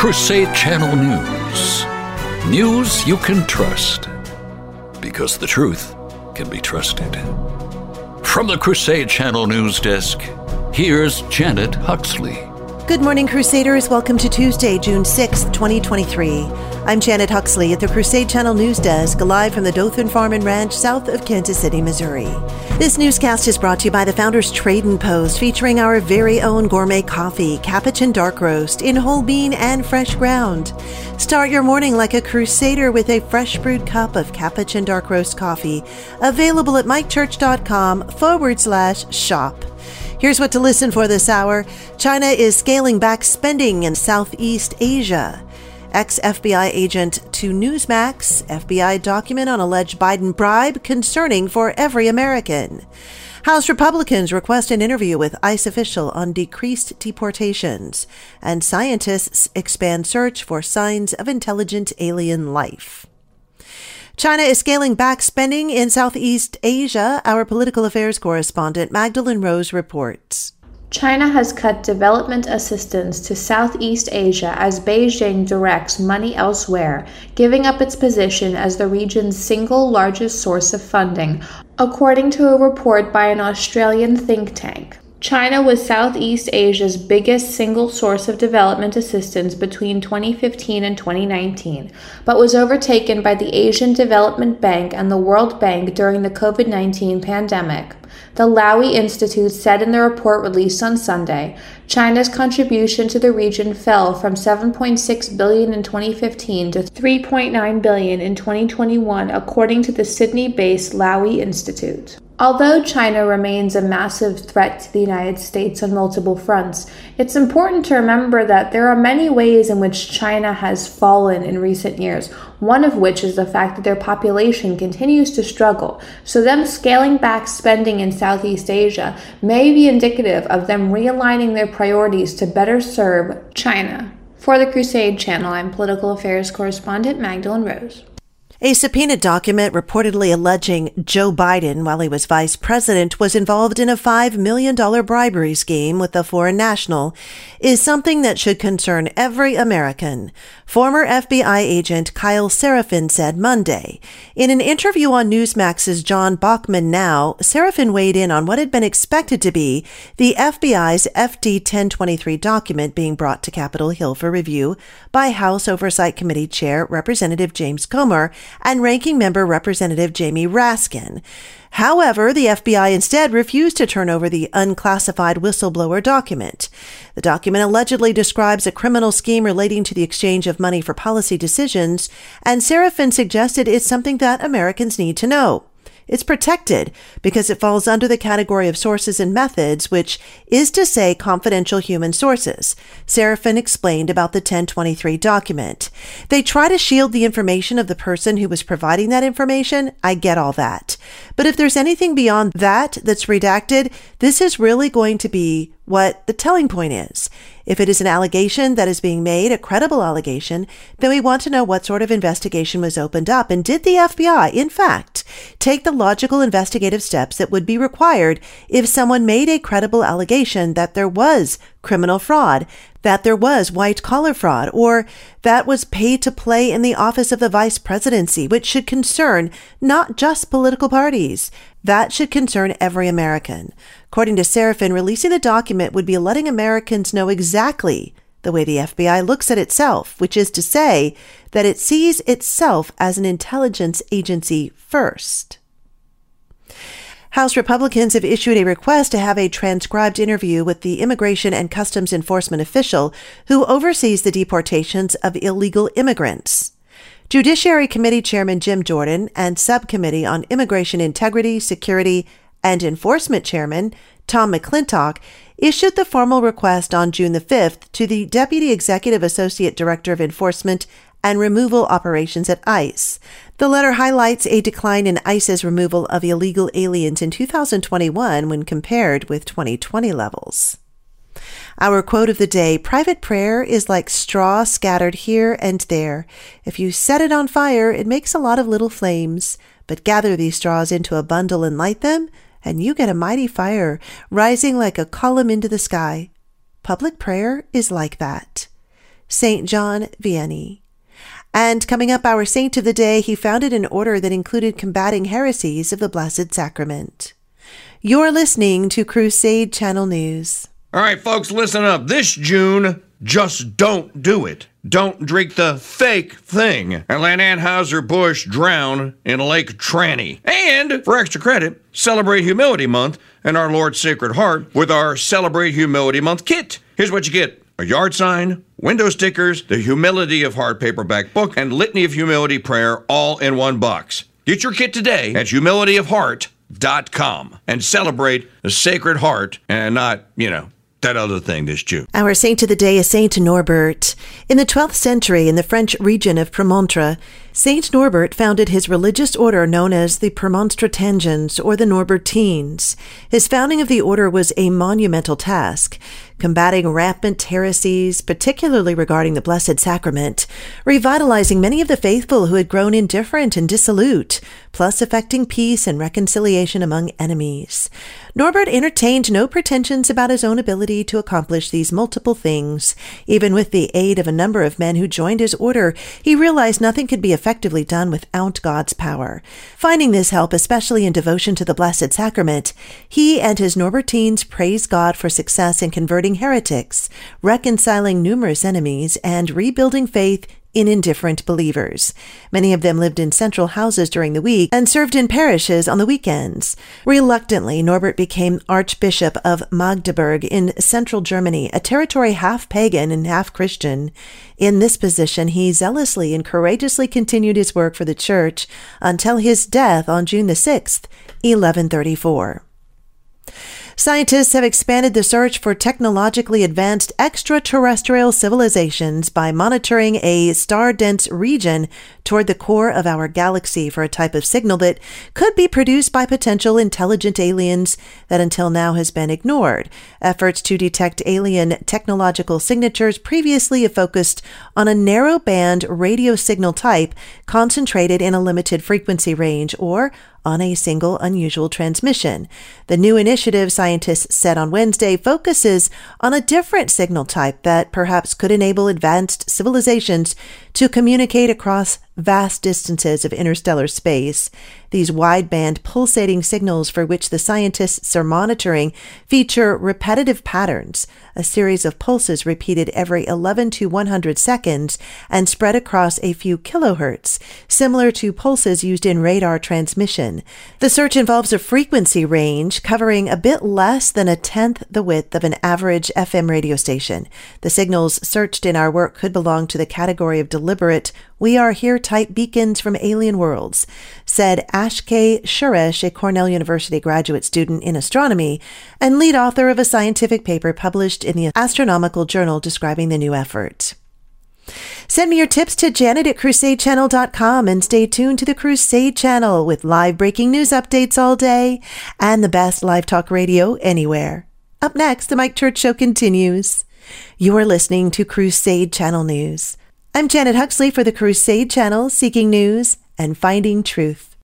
Crusade Channel News. News you can trust. Because the truth can be trusted. From the Crusade Channel News Desk, here's Janet Huxley. Good morning, Crusaders. Welcome to Tuesday, June 6th, 2023. I'm Janet Huxley at the Crusade Channel News Desk, live from the Dothan Farm and Ranch south of Kansas City, Missouri. This newscast is brought to you by the Founders Trade and Post, featuring our very own gourmet coffee, Capuchin Dark Roast, in whole bean and fresh ground. Start your morning like a crusader with a fresh brewed cup of Capuchin Dark Roast coffee, available at mikechurch.com forward slash shop. Here's what to listen for this hour China is scaling back spending in Southeast Asia. Ex FBI agent to Newsmax, FBI document on alleged Biden bribe concerning for every American. House Republicans request an interview with ICE official on decreased deportations, and scientists expand search for signs of intelligent alien life. China is scaling back spending in Southeast Asia. Our political affairs correspondent Magdalene Rose reports. China has cut development assistance to Southeast Asia as Beijing directs money elsewhere, giving up its position as the region's single largest source of funding, according to a report by an Australian think tank. China was Southeast Asia's biggest single source of development assistance between 2015 and 2019, but was overtaken by the Asian Development Bank and the World Bank during the COVID 19 pandemic. The Lowy Institute said in the report released on Sunday, China's contribution to the region fell from 7.6 billion in 2015 to 3.9 billion in 2021 according to the Sydney-based Lowy Institute. Although China remains a massive threat to the United States on multiple fronts, it's important to remember that there are many ways in which China has fallen in recent years, one of which is the fact that their population continues to struggle. So, them scaling back spending in Southeast Asia may be indicative of them realigning their priorities to better serve China. For the Crusade Channel, I'm political affairs correspondent Magdalene Rose. A subpoena document reportedly alleging Joe Biden, while he was vice president, was involved in a $5 million bribery scheme with a foreign national is something that should concern every American. Former FBI agent Kyle Seraphin said Monday. In an interview on Newsmax's John Bachman Now, Seraphin weighed in on what had been expected to be the FBI's FD 1023 document being brought to Capitol Hill for review by House Oversight Committee Chair Representative James Comer and Ranking Member Representative Jamie Raskin. However, the FBI instead refused to turn over the unclassified whistleblower document. The document allegedly describes a criminal scheme relating to the exchange of money for policy decisions, and Seraphin suggested it's something that Americans need to know. It's protected because it falls under the category of sources and methods, which is to say confidential human sources. Seraphin explained about the 1023 document. They try to shield the information of the person who was providing that information. I get all that. But if there's anything beyond that that's redacted, this is really going to be what the telling point is. If it is an allegation that is being made, a credible allegation, then we want to know what sort of investigation was opened up and did the FBI, in fact, take the logical investigative steps that would be required if someone made a credible allegation that there was criminal fraud, that there was white collar fraud, or that was paid to play in the office of the vice presidency, which should concern not just political parties. That should concern every American. According to Seraphin, releasing the document would be letting Americans know exactly the way the FBI looks at itself, which is to say that it sees itself as an intelligence agency first. House Republicans have issued a request to have a transcribed interview with the immigration and customs enforcement official who oversees the deportations of illegal immigrants. Judiciary Committee Chairman Jim Jordan and Subcommittee on Immigration Integrity, Security, and Enforcement Chairman Tom McClintock issued the formal request on June the 5th to the Deputy Executive Associate Director of Enforcement and Removal Operations at ICE. The letter highlights a decline in ICE's removal of illegal aliens in 2021 when compared with 2020 levels. Our quote of the day private prayer is like straw scattered here and there. If you set it on fire, it makes a lot of little flames, but gather these straws into a bundle and light them, and you get a mighty fire rising like a column into the sky. Public prayer is like that. St. John Vianney. And coming up, our saint of the day, he founded an order that included combating heresies of the Blessed Sacrament. You're listening to Crusade Channel News. All right, folks, listen up. This June, just don't do it. Don't drink the fake thing and let Anheuser-Busch drown in Lake Tranny. And for extra credit, celebrate Humility Month and our Lord's Sacred Heart with our Celebrate Humility Month kit. Here's what you get a yard sign, window stickers, the Humility of Heart paperback book, and Litany of Humility prayer all in one box. Get your kit today at humilityofheart.com and celebrate the Sacred Heart and not, you know, that other thing this June. Our saint of the day is Saint Norbert. In the 12th century, in the French region of Premontre, Saint Norbert founded his religious order known as the Premonstratensians or the Norbertines. His founding of the order was a monumental task combating rampant heresies, particularly regarding the Blessed Sacrament, revitalizing many of the faithful who had grown indifferent and dissolute, plus effecting peace and reconciliation among enemies. Norbert entertained no pretensions about his own ability to accomplish these multiple things. Even with the aid of a number of men who joined his order, he realized nothing could be effectively done without God's power. Finding this help, especially in devotion to the Blessed Sacrament, he and his Norbertines praised God for success in converting heretics, reconciling numerous enemies, and rebuilding faith in indifferent believers. Many of them lived in central houses during the week and served in parishes on the weekends. Reluctantly, Norbert became Archbishop of Magdeburg in central Germany, a territory half pagan and half Christian. In this position, he zealously and courageously continued his work for the church until his death on June the 6th, 1134. Scientists have expanded the search for technologically advanced extraterrestrial civilizations by monitoring a star dense region toward the core of our galaxy for a type of signal that could be produced by potential intelligent aliens that until now has been ignored. Efforts to detect alien technological signatures previously focused on a narrow band radio signal type concentrated in a limited frequency range or on a single unusual transmission. The new initiative, scientists said on Wednesday, focuses on a different signal type that perhaps could enable advanced civilizations to communicate across vast distances of interstellar space. These wideband pulsating signals for which the scientists are monitoring feature repetitive patterns, a series of pulses repeated every 11 to 100 seconds and spread across a few kilohertz, similar to pulses used in radar transmission. The search involves a frequency range covering a bit less than a tenth the width of an average FM radio station. The signals searched in our work could belong to the category of deliberate we are here type beacons from alien worlds, said Akshay Suresh, a Cornell University graduate student in astronomy and lead author of a scientific paper published in the Astronomical Journal describing the new effort. Send me your tips to janet at crusadechannel.com and stay tuned to the Crusade Channel with live breaking news updates all day and the best live talk radio anywhere. Up next, the Mike Church Show continues. You are listening to Crusade Channel News. I'm Janet Huxley for the Crusade Channel, seeking news and finding truth.